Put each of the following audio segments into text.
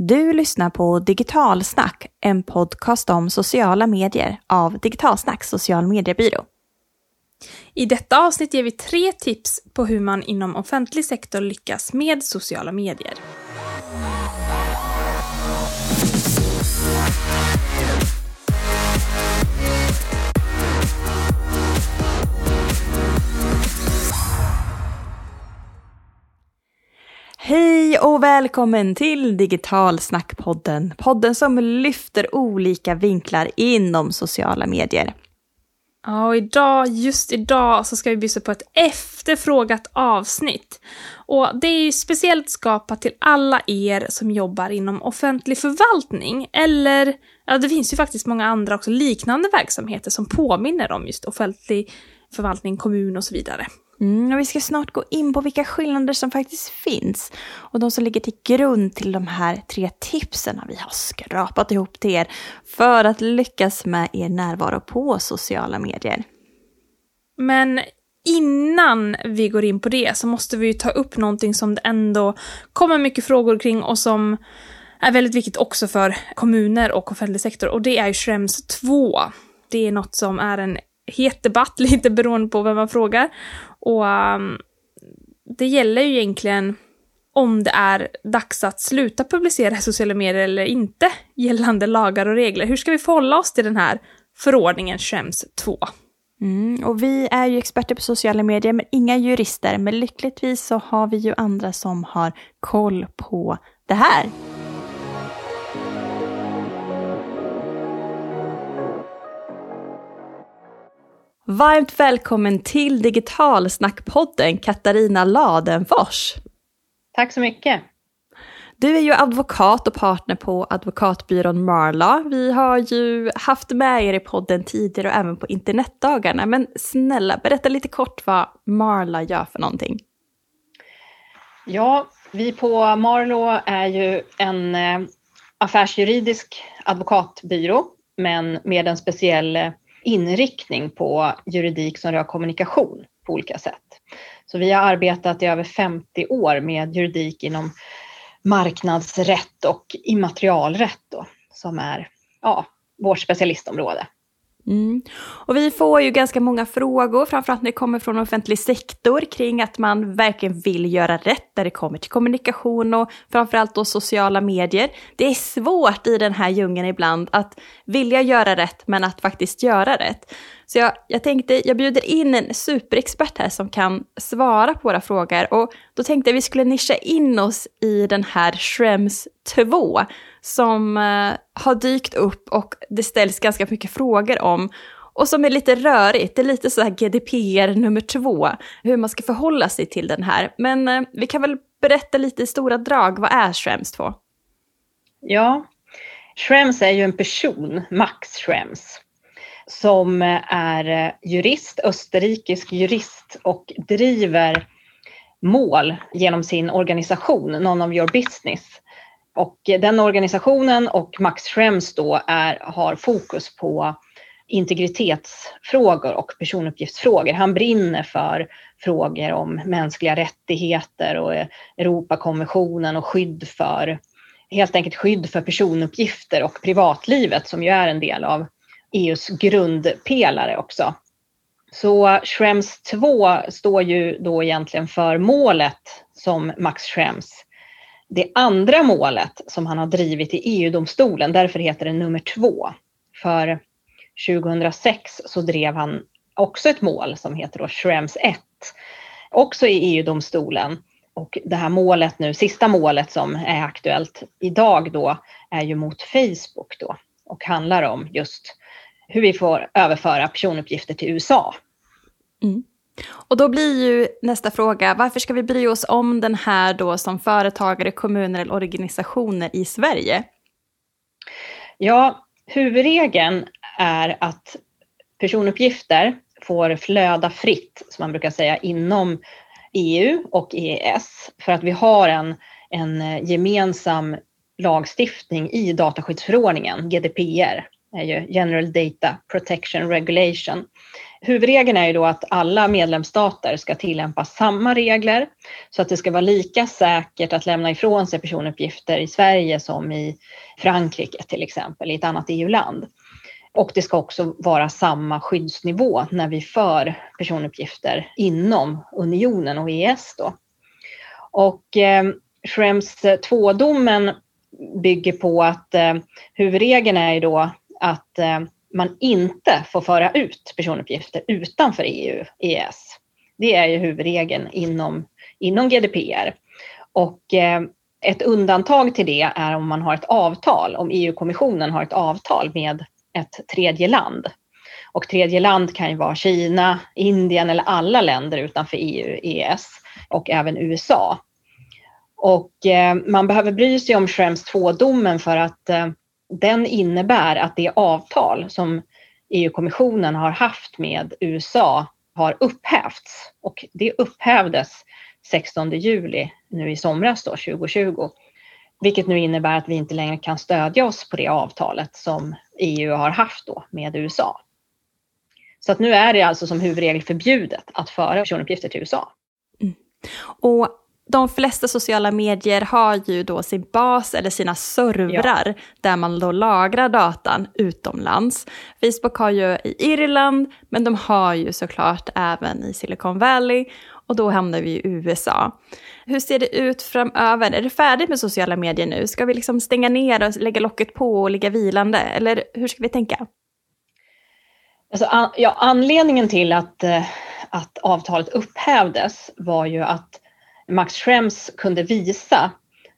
Du lyssnar på Digitalsnack, en podcast om sociala medier av Digitalsnack social mediebyrå. I detta avsnitt ger vi tre tips på hur man inom offentlig sektor lyckas med sociala medier. Hej och välkommen till Digitalsnackpodden. Podden som lyfter olika vinklar inom sociala medier. Ja, och idag, just idag, så ska vi bjussa på ett efterfrågat avsnitt. Och det är ju speciellt skapat till alla er som jobbar inom offentlig förvaltning, eller ja, det finns ju faktiskt många andra också liknande verksamheter som påminner om just offentlig förvaltning, kommun och så vidare. Mm, och vi ska snart gå in på vilka skillnader som faktiskt finns och de som ligger till grund till de här tre tipsen vi har skrapat ihop till er för att lyckas med er närvaro på sociala medier. Men innan vi går in på det så måste vi ju ta upp någonting som det ändå kommer mycket frågor kring och som är väldigt viktigt också för kommuner och offentlig sektor och det är ju Schrems 2. Det är något som är en het debatt lite beroende på vem man frågar. Och um, det gäller ju egentligen om det är dags att sluta publicera i sociala medier eller inte gällande lagar och regler. Hur ska vi förhålla oss till den här förordningen Schrems 2? Mm, och vi är ju experter på sociala medier, men inga jurister. Men lyckligtvis så har vi ju andra som har koll på det här. Varmt välkommen till Digitalsnackpodden Katarina Ladenfors. Tack så mycket. Du är ju advokat och partner på advokatbyrån Marla. Vi har ju haft med er i podden tidigare och även på internetdagarna. Men snälla, berätta lite kort vad Marla gör för någonting. Ja, vi på Marlo är ju en eh, affärsjuridisk advokatbyrå, men med en speciell inriktning på juridik som rör kommunikation på olika sätt. Så vi har arbetat i över 50 år med juridik inom marknadsrätt och immaterialrätt då, som är ja, vårt specialistområde. Mm. Och vi får ju ganska många frågor, framförallt när det kommer från offentlig sektor, kring att man verkligen vill göra rätt när det kommer till kommunikation och framförallt då sociala medier. Det är svårt i den här djungeln ibland att vilja göra rätt men att faktiskt göra rätt. Så jag, jag tänkte, jag bjuder in en superexpert här som kan svara på våra frågor och då tänkte jag vi skulle nischa in oss i den här Schrems 2 som eh, har dykt upp och det ställs ganska mycket frågor om och som är lite rörigt. Det är lite så här GDPR nummer två, hur man ska förhålla sig till den här. Men eh, vi kan väl berätta lite i stora drag, vad är Schrems 2? Ja, Schrems är ju en person, Max Schrems, som är eh, jurist, österrikisk jurist och driver mål genom sin organisation, None of your business. Och den organisationen och Max Schrems då är, har fokus på integritetsfrågor och personuppgiftsfrågor. Han brinner för frågor om mänskliga rättigheter och eh, Europakonventionen och skydd för helt enkelt skydd för personuppgifter och privatlivet som ju är en del av EUs grundpelare också. Så Schrems 2 står ju då egentligen för målet som Max Schrems. Det andra målet som han har drivit i EU-domstolen, därför heter det nummer två. För 2006 så drev han också ett mål som heter då Schrems 1, också i EU-domstolen. Och det här målet nu, sista målet som är aktuellt idag då, är ju mot Facebook då och handlar om just hur vi får överföra personuppgifter till USA. Mm. Och då blir ju nästa fråga, varför ska vi bry oss om den här då som företagare, kommuner eller organisationer i Sverige? Ja, huvudregeln är att personuppgifter får flöda fritt, som man brukar säga, inom EU och EES för att vi har en, en gemensam lagstiftning i dataskyddsförordningen, GDPR är ju General Data Protection Regulation. Huvudregeln är ju då att alla medlemsstater ska tillämpa samma regler så att det ska vara lika säkert att lämna ifrån sig personuppgifter i Sverige som i Frankrike till exempel, i ett annat EU-land. Och det ska också vara samma skyddsnivå när vi för personuppgifter inom unionen och EES då. Och eh, Schrems eh, 2-domen bygger på att eh, huvudregeln är ju då att eh, man inte får föra ut personuppgifter utanför EU, EES. Det är ju huvudregeln inom, inom GDPR. Och eh, ett undantag till det är om man har ett avtal, om EU-kommissionen har ett avtal med ett tredje land. Och tredje land kan ju vara Kina, Indien eller alla länder utanför EU, EES och även USA. Och eh, man behöver bry sig om Schrems 2-domen för att den innebär att det avtal som EU-kommissionen har haft med USA har upphävts och det upphävdes 16 juli nu i somras då, 2020. Vilket nu innebär att vi inte längre kan stödja oss på det avtalet som EU har haft då med USA. Så att nu är det alltså som huvudregel förbjudet att föra personuppgifter till USA. Mm. Och de flesta sociala medier har ju då sin bas eller sina servrar ja. där man då lagrar datan utomlands. Facebook har ju i Irland, men de har ju såklart även i Silicon Valley och då hamnar vi i USA. Hur ser det ut framöver? Är det färdigt med sociala medier nu? Ska vi liksom stänga ner och lägga locket på och ligga vilande? Eller hur ska vi tänka? Alltså, an, ja, anledningen till att, eh, att avtalet upphävdes var ju att Max Schrems kunde visa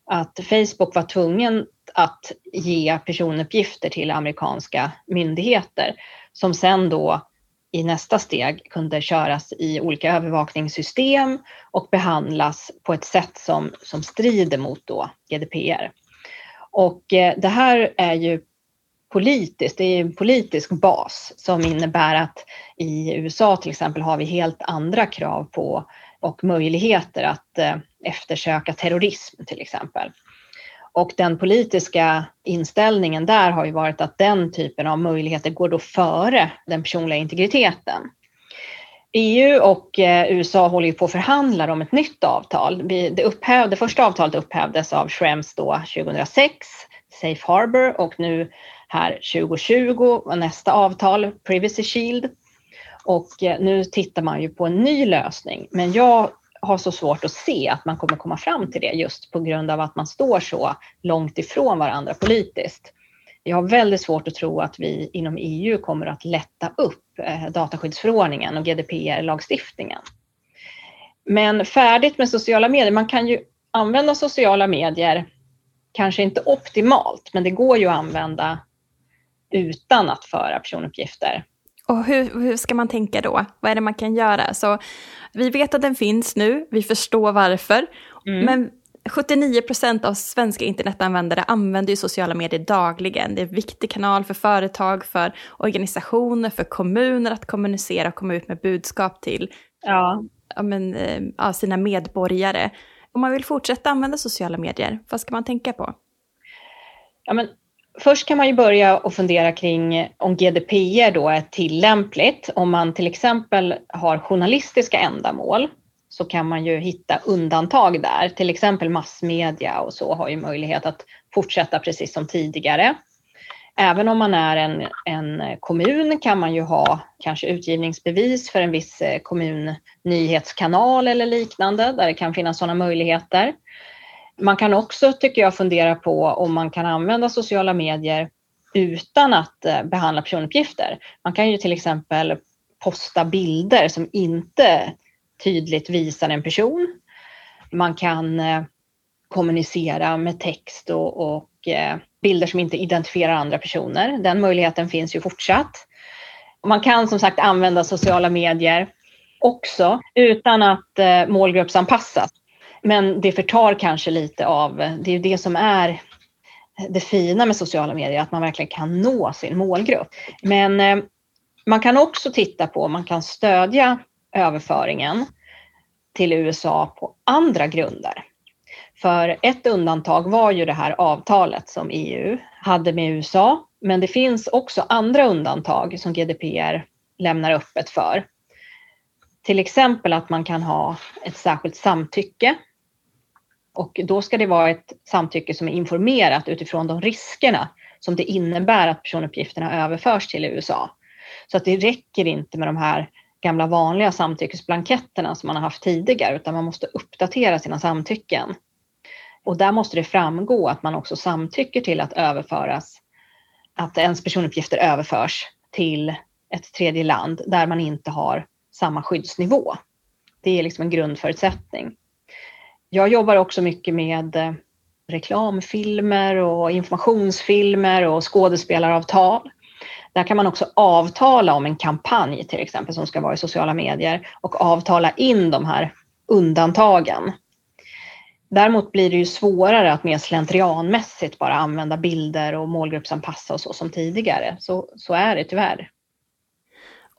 att Facebook var tvungen att ge personuppgifter till amerikanska myndigheter som sen då i nästa steg kunde köras i olika övervakningssystem och behandlas på ett sätt som, som strider mot då GDPR. Och eh, det här är ju politiskt, det är en politisk bas som innebär att i USA till exempel har vi helt andra krav på och möjligheter att eh, eftersöka terrorism till exempel. Och den politiska inställningen där har ju varit att den typen av möjligheter går då före den personliga integriteten. EU och eh, USA håller ju på att förhandla om ett nytt avtal. Det, upphäv, det första avtalet upphävdes av Schrems då 2006, Safe Harbor och nu här 2020 nästa avtal, Privacy Shield. Och eh, nu tittar man ju på en ny lösning, men jag har så svårt att se att man kommer komma fram till det just på grund av att man står så långt ifrån varandra politiskt. Jag har väldigt svårt att tro att vi inom EU kommer att lätta upp eh, dataskyddsförordningen och GDPR-lagstiftningen. Men färdigt med sociala medier, man kan ju använda sociala medier, kanske inte optimalt, men det går ju att använda utan att föra personuppgifter. Och hur, hur ska man tänka då? Vad är det man kan göra? Så vi vet att den finns nu, vi förstår varför. Mm. Men 79 procent av svenska internetanvändare använder ju sociala medier dagligen. Det är en viktig kanal för företag, för organisationer, för kommuner att kommunicera och komma ut med budskap till ja. Ja, men, eh, ja, sina medborgare. Om man vill fortsätta använda sociala medier, vad ska man tänka på? Ja, men Först kan man ju börja och fundera kring om GDPR då är tillämpligt. Om man till exempel har journalistiska ändamål så kan man ju hitta undantag där. Till exempel massmedia och så har ju möjlighet att fortsätta precis som tidigare. Även om man är en, en kommun kan man ju ha kanske utgivningsbevis för en viss eh, kommunnyhetskanal eller liknande där det kan finnas sådana möjligheter. Man kan också, tycker jag, fundera på om man kan använda sociala medier utan att eh, behandla personuppgifter. Man kan ju till exempel posta bilder som inte tydligt visar en person. Man kan eh, kommunicera med text och, och eh, bilder som inte identifierar andra personer. Den möjligheten finns ju fortsatt. Man kan som sagt använda sociala medier också utan att målgruppsanpassas. Men det förtar kanske lite av, det är ju det som är det fina med sociala medier, att man verkligen kan nå sin målgrupp. Men eh, man kan också titta på om man kan stödja överföringen till USA på andra grunder. För ett undantag var ju det här avtalet som EU hade med USA Men det finns också andra undantag som GDPR lämnar öppet för. Till exempel att man kan ha ett särskilt samtycke. Och då ska det vara ett samtycke som är informerat utifrån de riskerna som det innebär att personuppgifterna överförs till USA. Så att det räcker inte med de här gamla vanliga samtyckesblanketterna som man har haft tidigare, utan man måste uppdatera sina samtycken. Och där måste det framgå att man också samtycker till att överföras, att ens personuppgifter överförs till ett tredje land där man inte har samma skyddsnivå. Det är liksom en grundförutsättning. Jag jobbar också mycket med eh, reklamfilmer och informationsfilmer och skådespelaravtal. Där kan man också avtala om en kampanj till exempel som ska vara i sociala medier och avtala in de här undantagen. Däremot blir det ju svårare att mer slentrianmässigt bara använda bilder och målgruppsanpassa och så som tidigare. Så, så är det tyvärr.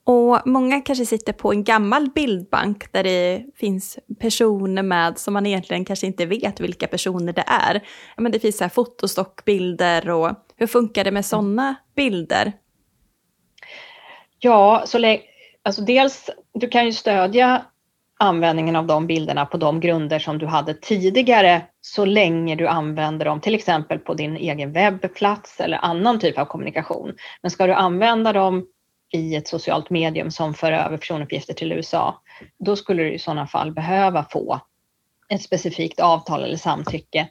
Och många kanske sitter på en gammal bildbank där det finns personer med som man egentligen kanske inte vet vilka personer det är. Men det finns så här fotostockbilder och hur funkar det med sådana bilder? Ja, så alltså dels du kan ju stödja användningen av de bilderna på de grunder som du hade tidigare så länge du använder dem till exempel på din egen webbplats eller annan typ av kommunikation. Men ska du använda dem i ett socialt medium som för över personuppgifter till USA, då skulle du i sådana fall behöva få ett specifikt avtal eller samtycke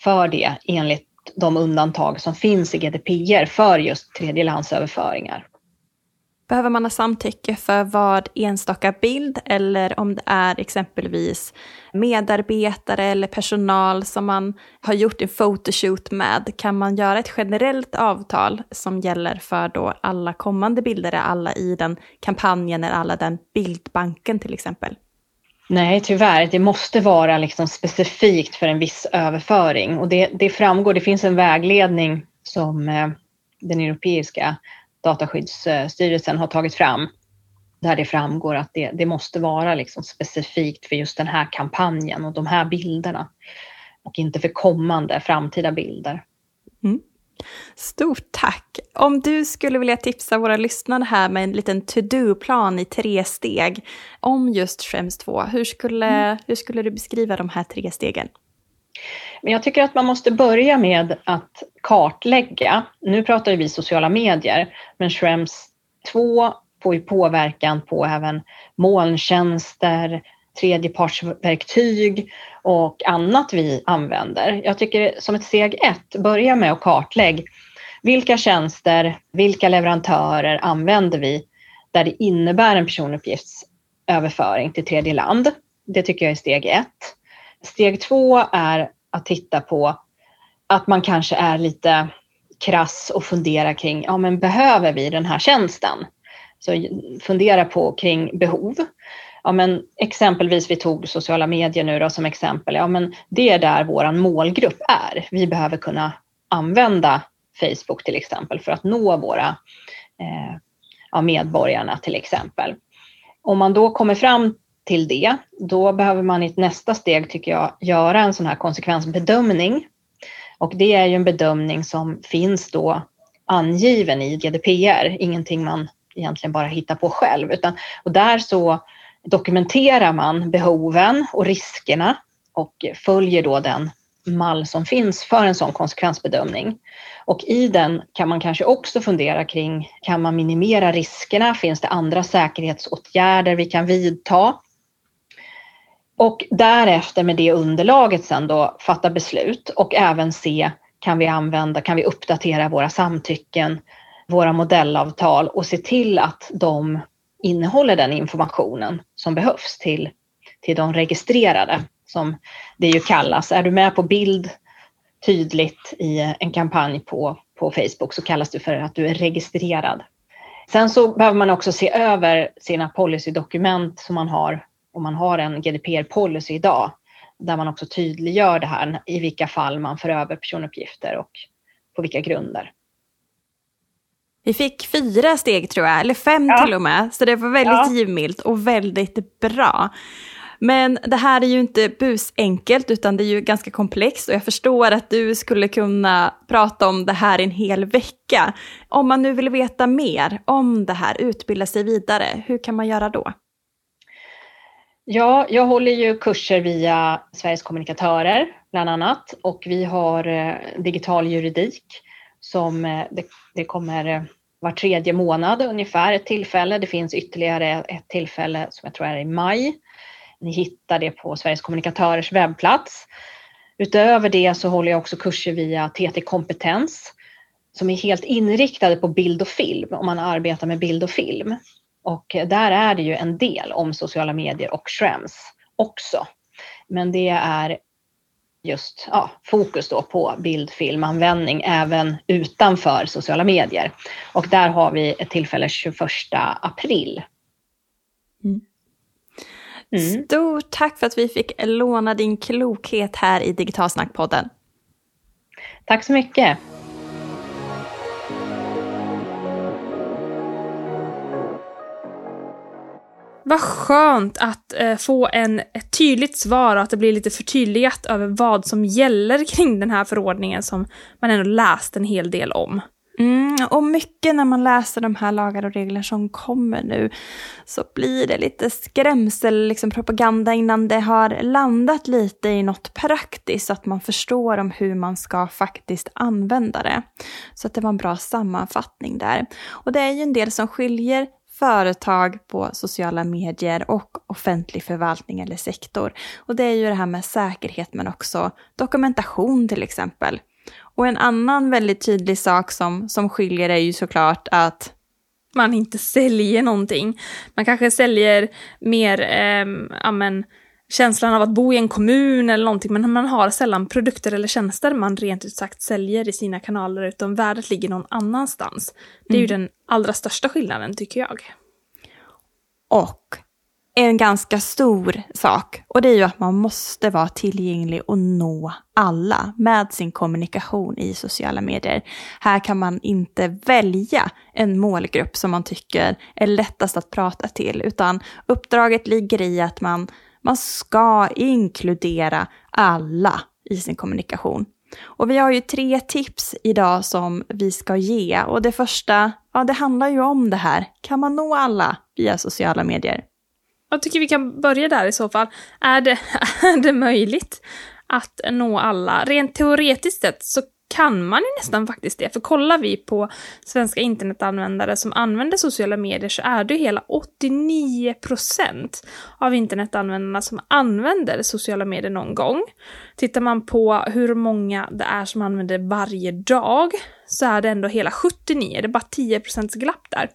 för det enligt de undantag som finns i GDPR för just tredjelandsöverföringar. Behöver man ha samtycke för vad enstaka bild eller om det är exempelvis medarbetare eller personal som man har gjort en photoshoot med? Kan man göra ett generellt avtal som gäller för då alla kommande bilder, alla i den kampanjen eller alla den bildbanken till exempel? Nej, tyvärr. Det måste vara liksom specifikt för en viss överföring och det, det framgår. Det finns en vägledning som eh, den europeiska Dataskyddsstyrelsen har tagit fram där det framgår att det, det måste vara liksom specifikt för just den här kampanjen och de här bilderna och inte för kommande framtida bilder. Mm. Stort tack! Om du skulle vilja tipsa våra lyssnare här med en liten to-do-plan i tre steg om just Schrems 2, hur skulle, mm. hur skulle du beskriva de här tre stegen? Men jag tycker att man måste börja med att kartlägga. Nu pratar vi sociala medier, men Schrems 2 får ju påverkan på även molntjänster, tredjepartsverktyg och annat vi använder. Jag tycker som ett steg ett, börja med att kartlägga vilka tjänster, vilka leverantörer använder vi där det innebär en personuppgiftsöverföring till tredje land. Det tycker jag är steg ett. Steg två är att titta på att man kanske är lite krass och fundera kring, ja men behöver vi den här tjänsten? Så fundera på kring behov. Ja men exempelvis, vi tog sociala medier nu då som exempel, ja men det är där våran målgrupp är. Vi behöver kunna använda Facebook till exempel för att nå våra eh, ja, medborgarna till exempel. Om man då kommer fram till det, då behöver man i ett nästa steg, tycker jag, göra en sån här konsekvensbedömning. Och det är ju en bedömning som finns då angiven i GDPR, ingenting man egentligen bara hittar på själv. Utan, och där så dokumenterar man behoven och riskerna och följer då den mall som finns för en sån konsekvensbedömning. Och i den kan man kanske också fundera kring, kan man minimera riskerna? Finns det andra säkerhetsåtgärder vi kan vidta? Och därefter med det underlaget sen då fatta beslut och även se kan vi använda, kan vi uppdatera våra samtycken, våra modellavtal och se till att de innehåller den informationen som behövs till, till de registrerade som det ju kallas. Är du med på bild tydligt i en kampanj på, på Facebook så kallas du för att du är registrerad. Sen så behöver man också se över sina policydokument som man har om man har en GDPR-policy idag där man också tydliggör det här i vilka fall man för över personuppgifter och på vilka grunder. Vi fick fyra steg tror jag, eller fem ja. till och med, så det var väldigt ja. givmilt och väldigt bra. Men det här är ju inte busenkelt utan det är ju ganska komplext och jag förstår att du skulle kunna prata om det här en hel vecka. Om man nu vill veta mer om det här, utbilda sig vidare, hur kan man göra då? Ja, jag håller ju kurser via Sveriges kommunikatörer bland annat och vi har eh, digital juridik som eh, det, det kommer eh, var tredje månad ungefär ett tillfälle. Det finns ytterligare ett tillfälle som jag tror är i maj. Ni hittar det på Sveriges kommunikatörers webbplats. Utöver det så håller jag också kurser via TT Kompetens som är helt inriktade på bild och film om man arbetar med bild och film. Och där är det ju en del om sociala medier och Schrems också. Men det är just ja, fokus då på bildfilmanvändning även utanför sociala medier. Och där har vi ett tillfälle 21 april. Mm. Mm. Stort tack för att vi fick låna din klokhet här i Digitalsnackpodden. Tack så mycket. Vad skönt att eh, få en, ett tydligt svar och att det blir lite förtydligat över vad som gäller kring den här förordningen som man ändå läst en hel del om. Mm, och mycket när man läser de här lagar och regler som kommer nu så blir det lite skrämsel, liksom propaganda innan det har landat lite i något praktiskt så att man förstår om hur man ska faktiskt använda det. Så att det var en bra sammanfattning där. Och det är ju en del som skiljer företag på sociala medier och offentlig förvaltning eller sektor. Och det är ju det här med säkerhet men också dokumentation till exempel. Och en annan väldigt tydlig sak som, som skiljer är ju såklart att man inte säljer någonting. Man kanske säljer mer, eh, amen, känslan av att bo i en kommun eller någonting, men man har sällan produkter eller tjänster man rent ut sagt säljer i sina kanaler, utan värdet ligger någon annanstans. Det är mm. ju den allra största skillnaden, tycker jag. Och en ganska stor sak, och det är ju att man måste vara tillgänglig och nå alla med sin kommunikation i sociala medier. Här kan man inte välja en målgrupp som man tycker är lättast att prata till, utan uppdraget ligger i att man man ska inkludera alla i sin kommunikation. Och vi har ju tre tips idag som vi ska ge. Och det första, ja det handlar ju om det här. Kan man nå alla via sociala medier? Jag tycker vi kan börja där i så fall. Är det, är det möjligt att nå alla? Rent teoretiskt sett så kan man ju nästan faktiskt det. För kollar vi på svenska internetanvändare som använder sociala medier så är det hela 89% av internetanvändarna som använder sociala medier någon gång. Tittar man på hur många det är som använder varje dag så är det ändå hela 79, det är bara 10% glapp där.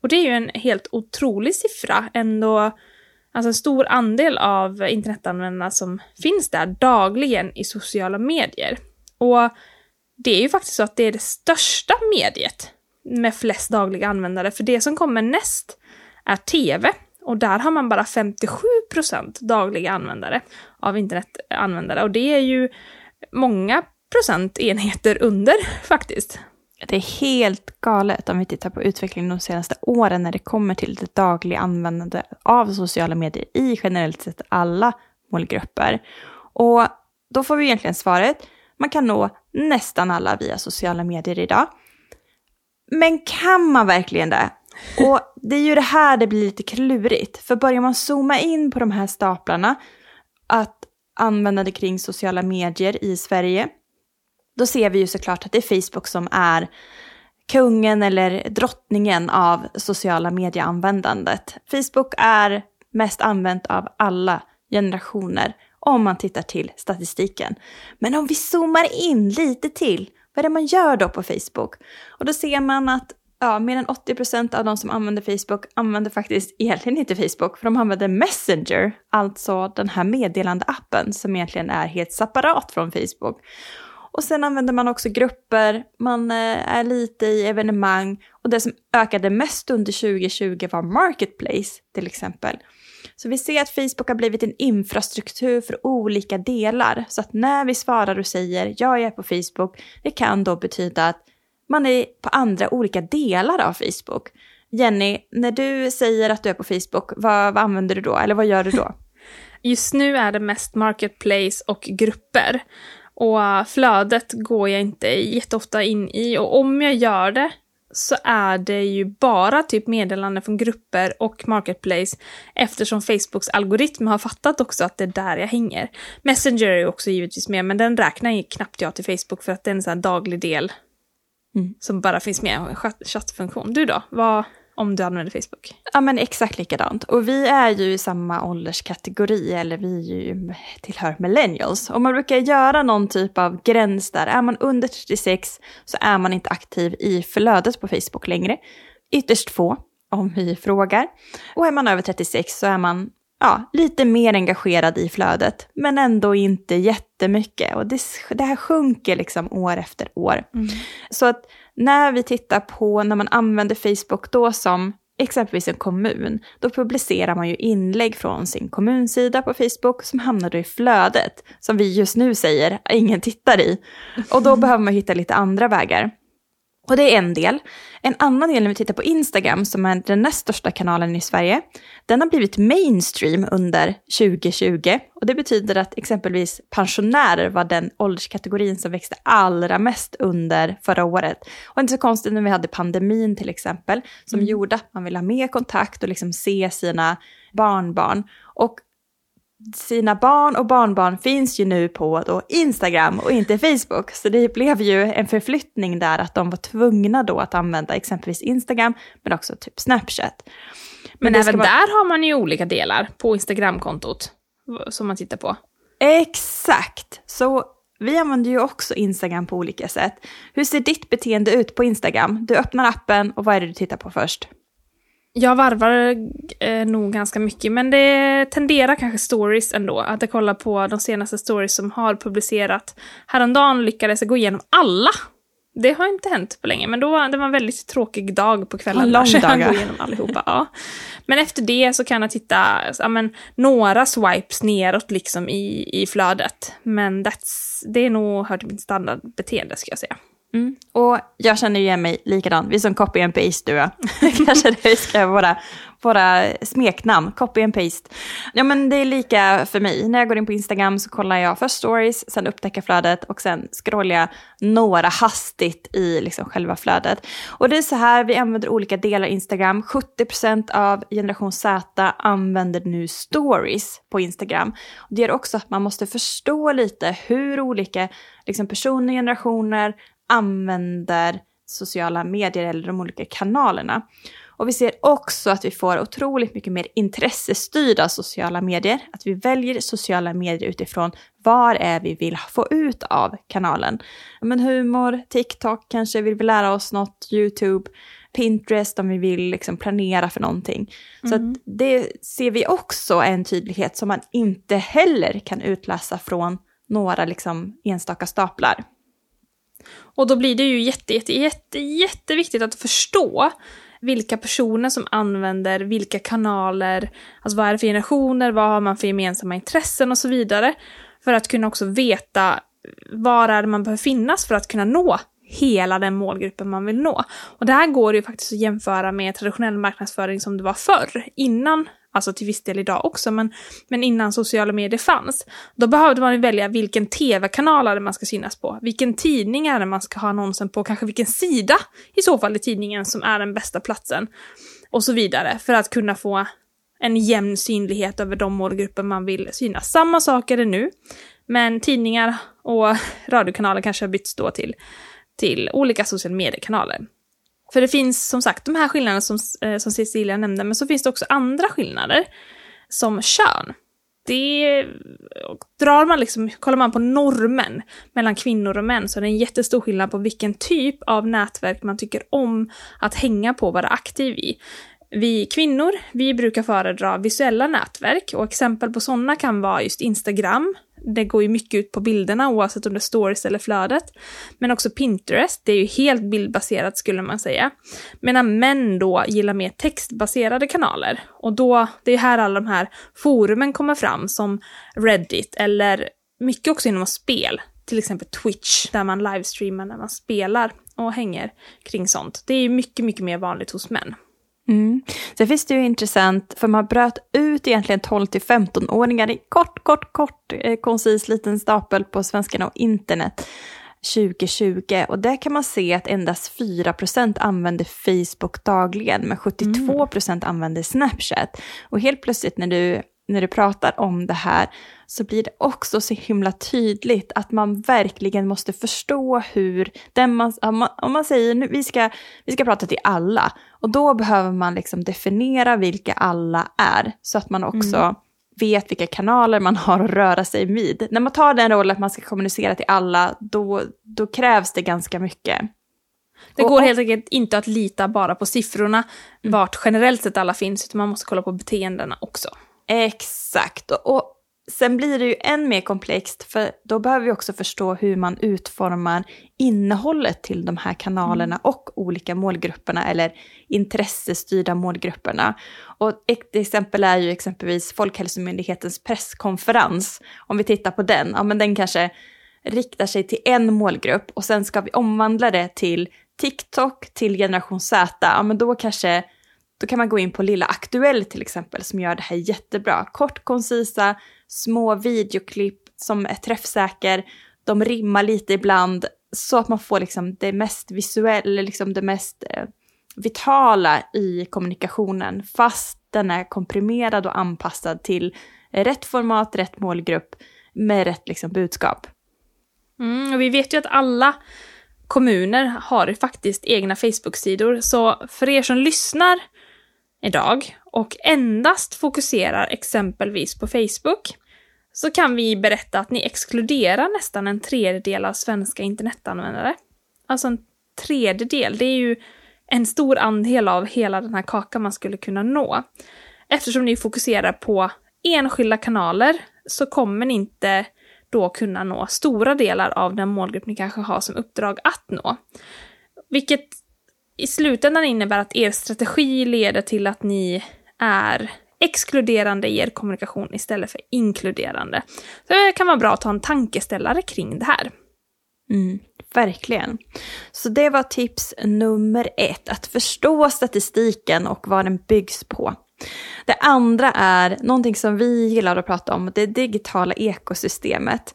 Och det är ju en helt otrolig siffra, ändå alltså en stor andel av internetanvändarna som finns där dagligen i sociala medier. Och det är ju faktiskt så att det är det största mediet med flest dagliga användare, för det som kommer näst är TV. Och där har man bara 57% dagliga användare av internetanvändare. Och det är ju många procentenheter under faktiskt. Det är helt galet om vi tittar på utvecklingen de senaste åren när det kommer till det dagliga användandet av sociala medier i generellt sett alla målgrupper. Och då får vi egentligen svaret, man kan nå nästan alla via sociala medier idag. Men kan man verkligen det? Och det är ju det här det blir lite klurigt. För börjar man zooma in på de här staplarna, att använda det kring sociala medier i Sverige, då ser vi ju såklart att det är Facebook som är kungen eller drottningen av sociala medieanvändandet. Facebook är mest använt av alla generationer om man tittar till statistiken. Men om vi zoomar in lite till, vad är det man gör då på Facebook? Och då ser man att ja, mer än 80% av de som använder Facebook använder faktiskt egentligen inte Facebook, för de använder Messenger, alltså den här meddelandeappen som egentligen är helt separat från Facebook. Och sen använder man också grupper, man eh, är lite i evenemang och det som ökade mest under 2020 var Marketplace till exempel. Så vi ser att Facebook har blivit en infrastruktur för olika delar. Så att när vi svarar och säger ja, jag är på Facebook, det kan då betyda att man är på andra olika delar av Facebook. Jenny, när du säger att du är på Facebook, vad, vad använder du då? Eller vad gör du då? Just nu är det mest marketplace och grupper. Och flödet går jag inte jätteofta in i och om jag gör det så är det ju bara typ meddelanden från grupper och marketplace eftersom Facebooks algoritm har fattat också att det är där jag hänger. Messenger är ju också givetvis med, men den räknar ju knappt jag till Facebook för att det är en sån här daglig del mm. som bara finns med, en chattfunktion. Du då? Vad, om du använder Facebook? Ja men exakt likadant. Och vi är ju i samma ålderskategori, eller vi ju tillhör millennials. Och man brukar göra någon typ av gräns där. Är man under 36 så är man inte aktiv i flödet på Facebook längre. Ytterst få, om vi frågar. Och är man över 36 så är man ja, lite mer engagerad i flödet, men ändå inte jättemycket. Och det, det här sjunker liksom år efter år. Mm. Så att när vi tittar på när man använder Facebook då som exempelvis en kommun, då publicerar man ju inlägg från sin kommunsida på Facebook som hamnar då i flödet, som vi just nu säger ingen tittar i. Och då behöver man hitta lite andra vägar. Och det är en del. En annan del när vi tittar på Instagram, som är den näst största kanalen i Sverige, den har blivit mainstream under 2020. Och det betyder att exempelvis pensionärer var den ålderskategorin som växte allra mest under förra året. Och inte så konstigt när vi hade pandemin till exempel, som mm. gjorde att man ville ha mer kontakt och liksom se sina barnbarn. Och sina barn och barnbarn finns ju nu på då Instagram och inte Facebook. Så det blev ju en förflyttning där att de var tvungna då att använda exempelvis Instagram men också typ Snapchat. Men, men även vara... där har man ju olika delar på Instagramkontot som man tittar på. Exakt! Så vi använder ju också Instagram på olika sätt. Hur ser ditt beteende ut på Instagram? Du öppnar appen och vad är det du tittar på först? Jag varvar eh, nog ganska mycket, men det tenderar kanske stories ändå. Att jag kollar på de senaste stories som har publicerat. Häromdagen lyckades jag gå igenom alla. Det har inte hänt på länge, men då, det var en väldigt tråkig dag på kvällen. En lång dag. gå igenom allihopa, ja. Men efter det så kan jag titta, ja, men, några swipes neråt liksom i, i flödet. Men that's, det är nog hör till mitt standardbeteende, ska jag säga. Mm. Och jag känner igen mig likadant, vi är som copy and paste du och Kanske det ska vara våra smeknamn, copy and paste. Ja men det är lika för mig. När jag går in på Instagram så kollar jag först stories, sen upptäcker flödet och sen scrollar jag några hastigt i liksom själva flödet. Och det är så här, vi använder olika delar av Instagram. 70% av generation Z använder nu stories på Instagram. Och det gör också att man måste förstå lite hur olika liksom, personer, generationer använder sociala medier eller de olika kanalerna. Och vi ser också att vi får otroligt mycket mer intressestyrda sociala medier. Att vi väljer sociala medier utifrån vad är vi vill få ut av kanalen. Men humor, TikTok kanske vill vi lära oss något, YouTube, Pinterest om vi vill liksom planera för någonting. Mm. Så mm. det ser vi också en tydlighet som man inte heller kan utläsa från några liksom enstaka staplar. Och då blir det ju jätte, jätte, jätte, jätteviktigt att förstå vilka personer som använder vilka kanaler, alltså vad är det för generationer, vad har man för gemensamma intressen och så vidare. För att kunna också veta var är det man behöver finnas för att kunna nå hela den målgruppen man vill nå. Och det här går ju faktiskt att jämföra med traditionell marknadsföring som det var förr, innan alltså till viss del idag också, men, men innan sociala medier fanns, då behövde man välja vilken tv-kanal man ska synas på, vilken tidning är det man ska ha annonsen på, kanske vilken sida i så fall i tidningen som är den bästa platsen och så vidare för att kunna få en jämn synlighet över de målgrupper man vill synas. Samma sak är det nu, men tidningar och radiokanaler kanske har bytts då till, till olika sociala mediekanaler. För det finns som sagt de här skillnaderna som, eh, som Cecilia nämnde, men så finns det också andra skillnader. Som kön. Det drar man liksom, kollar man på normen mellan kvinnor och män så är det en jättestor skillnad på vilken typ av nätverk man tycker om att hänga på och vara aktiv i. Vi kvinnor, vi brukar föredra visuella nätverk och exempel på sådana kan vara just Instagram, det går ju mycket ut på bilderna oavsett om det är stories eller flödet. Men också Pinterest, det är ju helt bildbaserat skulle man säga. Medan män då gillar mer textbaserade kanaler. Och då, det är här alla de här forumen kommer fram som Reddit eller mycket också inom spel. Till exempel Twitch, där man livestreamar när man spelar och hänger kring sånt. Det är ju mycket, mycket mer vanligt hos män. Mm. Sen finns det ju intressant, för man bröt ut egentligen 12 till 15-åringar i kort, kort, kort, eh, koncis liten stapel på svenskarna och internet 2020. Och där kan man se att endast 4% använder Facebook dagligen, men 72 mm. använder Snapchat. Och helt plötsligt när du när du pratar om det här så blir det också så himla tydligt att man verkligen måste förstå hur, den man, om man säger nu vi ska, vi ska prata till alla, och då behöver man liksom definiera vilka alla är, så att man också mm. vet vilka kanaler man har att röra sig vid. När man tar den rollen att man ska kommunicera till alla, då, då krävs det ganska mycket. Det går helt enkelt inte att lita bara på siffrorna, mm. vart generellt sett alla finns, utan man måste kolla på beteendena också. Exakt. Och sen blir det ju än mer komplext, för då behöver vi också förstå hur man utformar innehållet till de här kanalerna mm. och olika målgrupperna eller intressestyrda målgrupperna. Och ett exempel är ju exempelvis Folkhälsomyndighetens presskonferens. Om vi tittar på den, ja men den kanske riktar sig till en målgrupp och sen ska vi omvandla det till TikTok, till generation Z, ja men då kanske då kan man gå in på Lilla Aktuell till exempel som gör det här jättebra. Kort, koncisa, små videoklipp som är träffsäker. De rimmar lite ibland så att man får liksom det mest visuella, liksom det mest eh, vitala i kommunikationen fast den är komprimerad och anpassad till rätt format, rätt målgrupp med rätt liksom, budskap. Mm, och vi vet ju att alla kommuner har faktiskt egna Facebook-sidor, så för er som lyssnar idag och endast fokuserar exempelvis på Facebook så kan vi berätta att ni exkluderar nästan en tredjedel av svenska internetanvändare. Alltså en tredjedel, det är ju en stor andel av hela den här kakan man skulle kunna nå. Eftersom ni fokuserar på enskilda kanaler så kommer ni inte då kunna nå stora delar av den målgrupp ni kanske har som uppdrag att nå. Vilket i slutändan innebär att er strategi leder till att ni är exkluderande i er kommunikation istället för inkluderande. Så det kan vara bra att ha en tankeställare kring det här. Mm, verkligen. Så det var tips nummer ett, att förstå statistiken och vad den byggs på. Det andra är någonting som vi gillar att prata om, det digitala ekosystemet.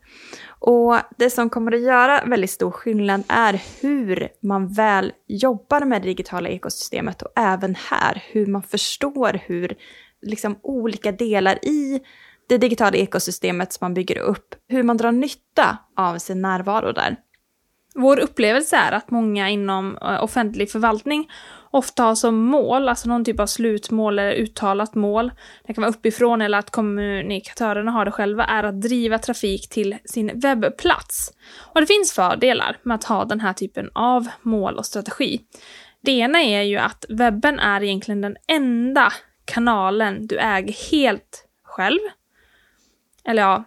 Och det som kommer att göra väldigt stor skillnad är hur man väl jobbar med det digitala ekosystemet och även här hur man förstår hur liksom olika delar i det digitala ekosystemet som man bygger upp, hur man drar nytta av sin närvaro där. Vår upplevelse är att många inom eh, offentlig förvaltning ofta har som mål, alltså någon typ av slutmål eller uttalat mål, det kan vara uppifrån eller att kommunikatörerna har det själva, är att driva trafik till sin webbplats. Och det finns fördelar med att ha den här typen av mål och strategi. Det ena är ju att webben är egentligen den enda kanalen du äger helt själv. Eller ja,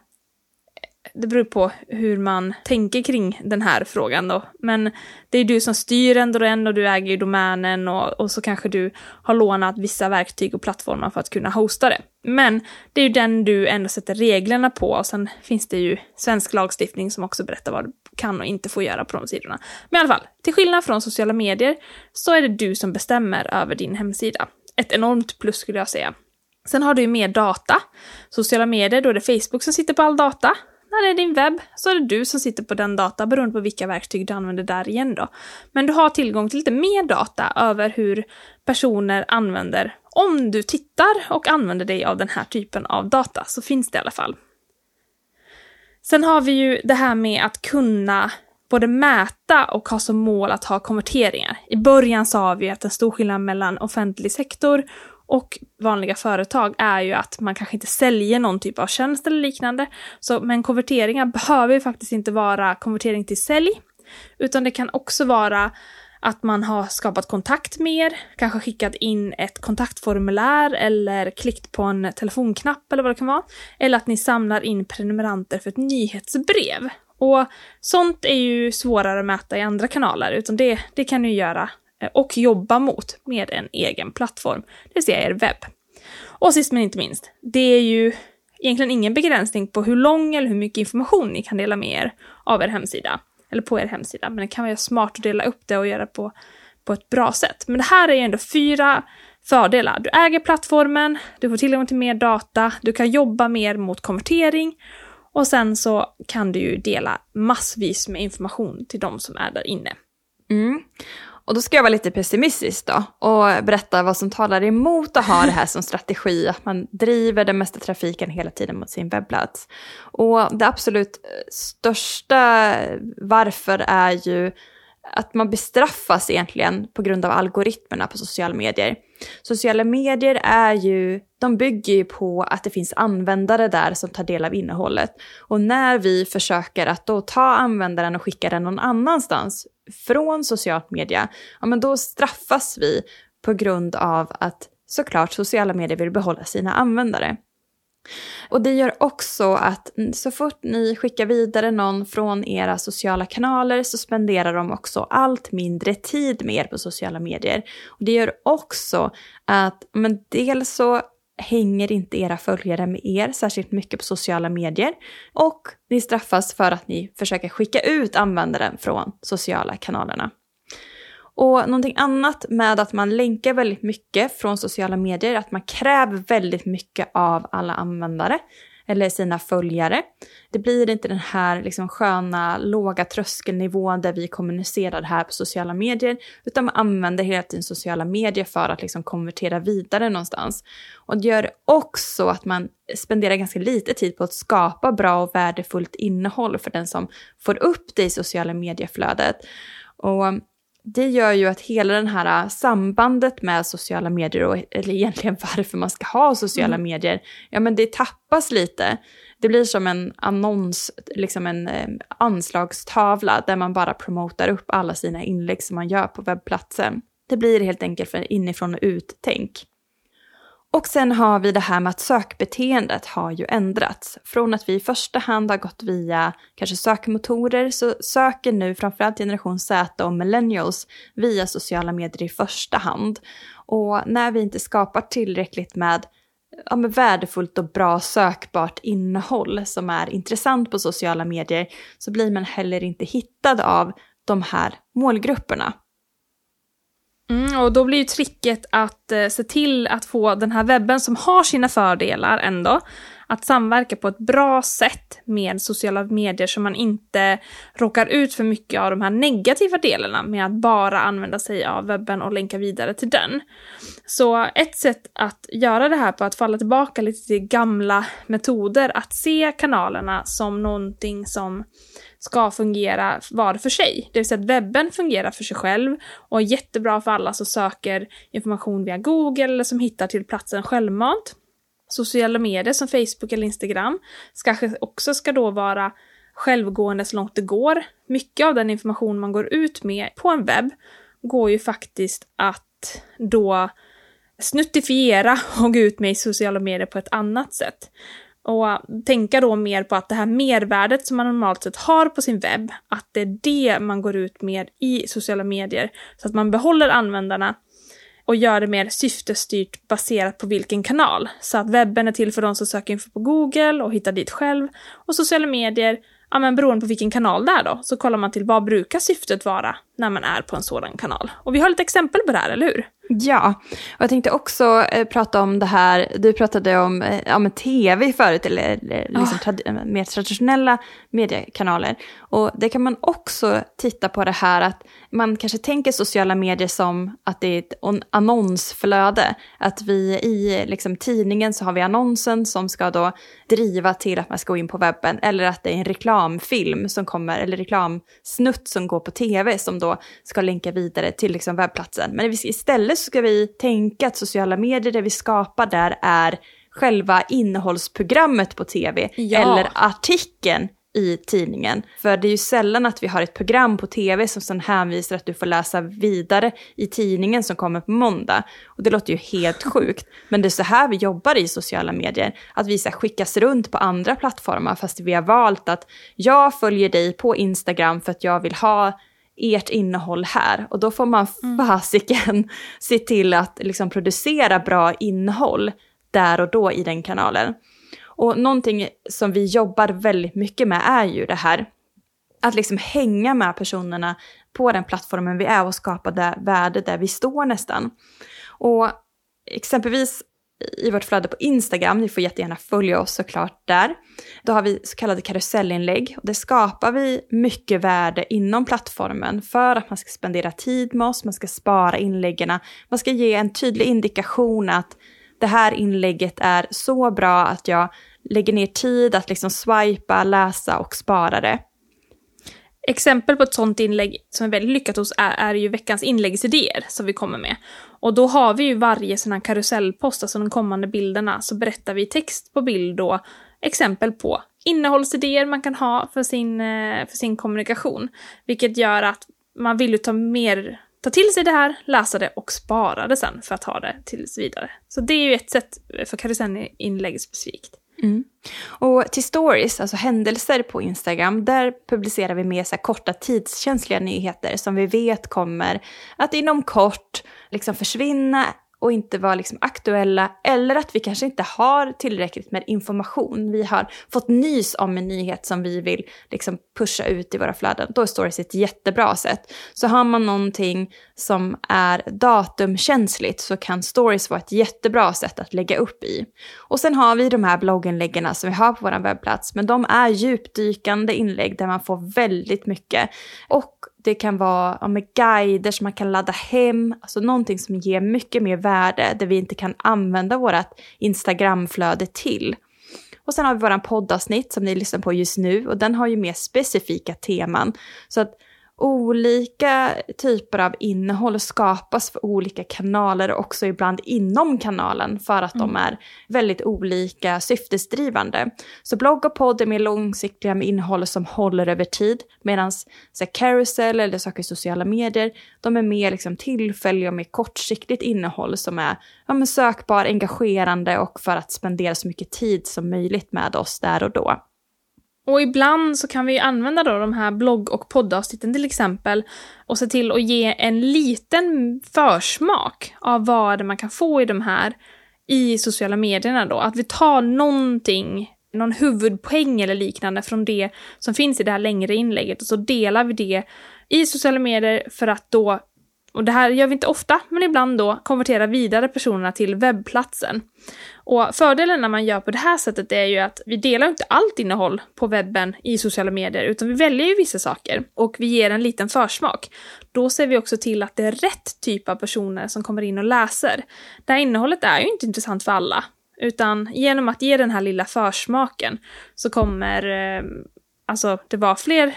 det beror på hur man tänker kring den här frågan då. Men det är du som styr ändå den och du äger ju domänen och, och så kanske du har lånat vissa verktyg och plattformar för att kunna hosta det. Men det är ju den du ändå sätter reglerna på och sen finns det ju svensk lagstiftning som också berättar vad du kan och inte får göra på de sidorna. Men i alla fall, till skillnad från sociala medier så är det du som bestämmer över din hemsida. Ett enormt plus skulle jag säga. Sen har du ju mer data. Sociala medier, då är det Facebook som sitter på all data. När det är din webb så är det du som sitter på den data beroende på vilka verktyg du använder där igen då. Men du har tillgång till lite mer data över hur personer använder. Om du tittar och använder dig av den här typen av data så finns det i alla fall. Sen har vi ju det här med att kunna både mäta och ha som mål att ha konverteringar. I början sa vi att en stor skillnad mellan offentlig sektor och vanliga företag är ju att man kanske inte säljer någon typ av tjänst eller liknande. Så, men konverteringar behöver ju faktiskt inte vara konvertering till sälj, utan det kan också vara att man har skapat kontakt med er, kanske skickat in ett kontaktformulär eller klickt på en telefonknapp eller vad det kan vara. Eller att ni samlar in prenumeranter för ett nyhetsbrev. Och sånt är ju svårare att mäta i andra kanaler, utan det, det kan ni göra Eh, och jobba mot med en egen plattform, det vill säga er webb. Och sist men inte minst, det är ju egentligen ingen begränsning på hur lång eller hur mycket information ni kan dela med er av er hemsida, eller på er hemsida, men det kan vara smart att dela upp det och göra på, på ett bra sätt. Men det här är ju ändå fyra, fördelar. Du äger plattformen, du får tillgång till mer data, du kan jobba mer mot konvertering och sen så kan du ju dela massvis med information till de som är där inne. Mm. Och då ska jag vara lite pessimistisk då och berätta vad som talar emot att ha det här som strategi, att man driver den mesta trafiken hela tiden mot sin webbplats. Och det absolut eh, största varför är ju att man bestraffas egentligen på grund av algoritmerna på sociala medier. Sociala medier är ju, de bygger ju på att det finns användare där som tar del av innehållet. Och när vi försöker att då ta användaren och skicka den någon annanstans från socialt media, ja men då straffas vi på grund av att såklart sociala medier vill behålla sina användare. Och det gör också att så fort ni skickar vidare någon från era sociala kanaler så spenderar de också allt mindre tid med er på sociala medier. Och det gör också att, men dels så hänger inte era följare med er särskilt mycket på sociala medier och ni straffas för att ni försöker skicka ut användaren från sociala kanalerna. Och någonting annat med att man länkar väldigt mycket från sociala medier, att man kräver väldigt mycket av alla användare eller sina följare. Det blir inte den här liksom sköna låga tröskelnivån där vi kommunicerar det här på sociala medier, utan man använder hela tiden sociala medier för att liksom konvertera vidare någonstans. Och det gör också att man spenderar ganska lite tid på att skapa bra och värdefullt innehåll för den som får upp det i sociala medieflödet. Och det gör ju att hela den här äh, sambandet med sociala medier och eller egentligen varför man ska ha sociala mm. medier, ja men det tappas lite. Det blir som en annons, liksom en eh, anslagstavla där man bara promotar upp alla sina inlägg som man gör på webbplatsen. Det blir helt enkelt för inifrån och ut-tänk. Och sen har vi det här med att sökbeteendet har ju ändrats. Från att vi i första hand har gått via kanske sökmotorer så söker nu framförallt generation Z och millennials via sociala medier i första hand. Och när vi inte skapar tillräckligt med, ja, men värdefullt och bra sökbart innehåll som är intressant på sociala medier så blir man heller inte hittad av de här målgrupperna. Mm, och då blir ju tricket att eh, se till att få den här webben som har sina fördelar ändå, att samverka på ett bra sätt med sociala medier så man inte råkar ut för mycket av de här negativa delarna med att bara använda sig av webben och länka vidare till den. Så ett sätt att göra det här på att falla tillbaka lite till gamla metoder, att se kanalerna som någonting som ska fungera var för sig. Det vill säga att webben fungerar för sig själv och är jättebra för alla som söker information via Google eller som hittar till platsen självmant. Sociala medier som Facebook eller Instagram kanske också ska då vara självgående så långt det går. Mycket av den information man går ut med på en webb går ju faktiskt att då snuttifiera och gå ut med i sociala medier på ett annat sätt. Och äh, tänka då mer på att det här mervärdet som man normalt sett har på sin webb, att det är det man går ut med i sociala medier. Så att man behåller användarna och gör det mer syftestyrt baserat på vilken kanal. Så att webben är till för de som söker info på Google och hittar dit själv. Och sociala medier, ja men beroende på vilken kanal det är då, så kollar man till vad brukar syftet vara när man är på en sådan kanal. Och vi har lite exempel på det här, eller hur? Ja, och jag tänkte också eh, prata om det här, du pratade om eh, ja, tv förut, eller, eller liksom oh. trad mer traditionella mediekanaler. Och det kan man också titta på det här att man kanske tänker sociala medier som att det är ett annonsflöde. Att vi i liksom, tidningen så har vi annonsen som ska då driva till att man ska gå in på webben. Eller att det är en reklamfilm som kommer, eller reklamsnutt som går på tv som då ska länka vidare till liksom, webbplatsen. Men istället så ska vi tänka att sociala medier, det vi skapar där är själva innehållsprogrammet på tv. Ja. Eller artikeln i tidningen. För det är ju sällan att vi har ett program på tv som sen hänvisar att du får läsa vidare i tidningen som kommer på måndag. Och det låter ju helt sjukt. Men det är så här vi jobbar i sociala medier. Att vi så skickas runt på andra plattformar fast vi har valt att jag följer dig på Instagram för att jag vill ha ert innehåll här. Och då får man mm. fasiken se till att liksom producera bra innehåll där och då i den kanalen. Och någonting som vi jobbar väldigt mycket med är ju det här att liksom hänga med personerna på den plattformen vi är och skapa det värde där vi står nästan. Och exempelvis i vårt flöde på Instagram, ni får jättegärna följa oss såklart där. Då har vi så kallade karusellinlägg och det skapar vi mycket värde inom plattformen för att man ska spendera tid med oss, man ska spara inläggen, man ska ge en tydlig indikation att det här inlägget är så bra att jag lägger ner tid att liksom swipa, läsa och spara det. Exempel på ett sånt inlägg som är väldigt lyckat hos är, är ju veckans inläggsidéer som vi kommer med. Och då har vi ju varje sån här karusellpost, alltså de kommande bilderna, så berättar vi text på bild då exempel på innehållsidéer man kan ha för sin, eh, för sin kommunikation. Vilket gör att man vill ju ta mer ta till sig det här, läsa det och spara det sen för att ha det tills vidare. Så det är ju ett sätt för karusellinlägg specifikt. Mm. Och till stories, alltså händelser på Instagram, där publicerar vi mer så korta tidskänsliga nyheter som vi vet kommer att inom kort liksom försvinna och inte vara liksom aktuella eller att vi kanske inte har tillräckligt med information. Vi har fått nys om en nyhet som vi vill liksom pusha ut i våra flöden. Då är stories ett jättebra sätt. Så har man någonting som är datumkänsligt så kan stories vara ett jättebra sätt att lägga upp i. Och sen har vi de här blogginläggen som vi har på vår webbplats, men de är djupdykande inlägg där man får väldigt mycket. Och det kan vara ja, med guider som man kan ladda hem, alltså någonting som ger mycket mer värde där vi inte kan använda vårt Instagramflöde till. Och sen har vi våran poddavsnitt som ni lyssnar på just nu och den har ju mer specifika teman. Så att olika typer av innehåll skapas för olika kanaler och också ibland inom kanalen för att mm. de är väldigt olika syftesdrivande. Så blogg och podd är mer långsiktiga med innehåll som håller över tid medan carousel eller saker i sociala medier, de är mer liksom tillfälliga och mer kortsiktigt innehåll som är ja, sökbar, engagerande och för att spendera så mycket tid som möjligt med oss där och då. Och ibland så kan vi använda då de här blogg och poddavsnitten till exempel och se till att ge en liten försmak av vad man kan få i de här i sociala medierna då. Att vi tar någonting, någon huvudpoäng eller liknande från det som finns i det här längre inlägget och så delar vi det i sociala medier för att då och det här gör vi inte ofta, men ibland då konvertera vidare personerna till webbplatsen. Och fördelen när man gör på det här sättet är ju att vi delar inte allt innehåll på webben i sociala medier, utan vi väljer ju vissa saker och vi ger en liten försmak. Då ser vi också till att det är rätt typ av personer som kommer in och läser. Det här innehållet är ju inte intressant för alla, utan genom att ge den här lilla försmaken så kommer eh, alltså det vara fler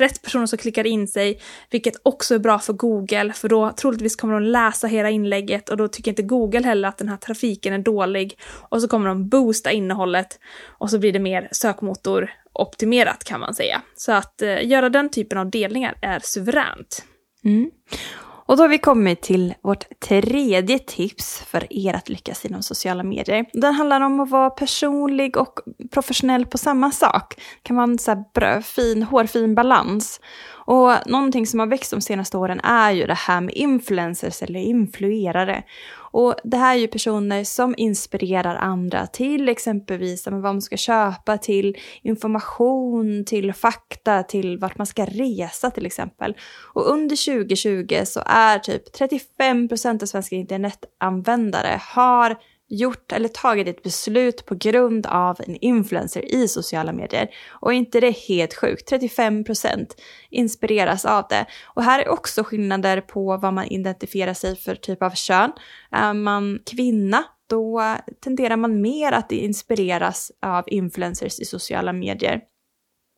rätt personer som klickar in sig, vilket också är bra för Google, för då troligtvis kommer de läsa hela inlägget och då tycker inte Google heller att den här trafiken är dålig och så kommer de boosta innehållet och så blir det mer sökmotoroptimerat kan man säga. Så att eh, göra den typen av delningar är suveränt. Mm. Och då har vi kommit till vårt tredje tips för er att lyckas inom sociala medier. Den handlar om att vara personlig och professionell på samma sak. Det kan vara en så här fin, hårfin balans. Och någonting som har växt de senaste åren är ju det här med influencers eller influerare. Och det här är ju personer som inspirerar andra till exempelvis vad man ska köpa, till information, till fakta, till vart man ska resa till exempel. Och under 2020 så är typ 35 procent av svenska internetanvändare har gjort eller tagit ett beslut på grund av en influencer i sociala medier. Och inte det helt sjukt, 35% inspireras av det. Och här är också skillnader på vad man identifierar sig för typ av kön. Är man kvinna, då tenderar man mer att inspireras av influencers i sociala medier.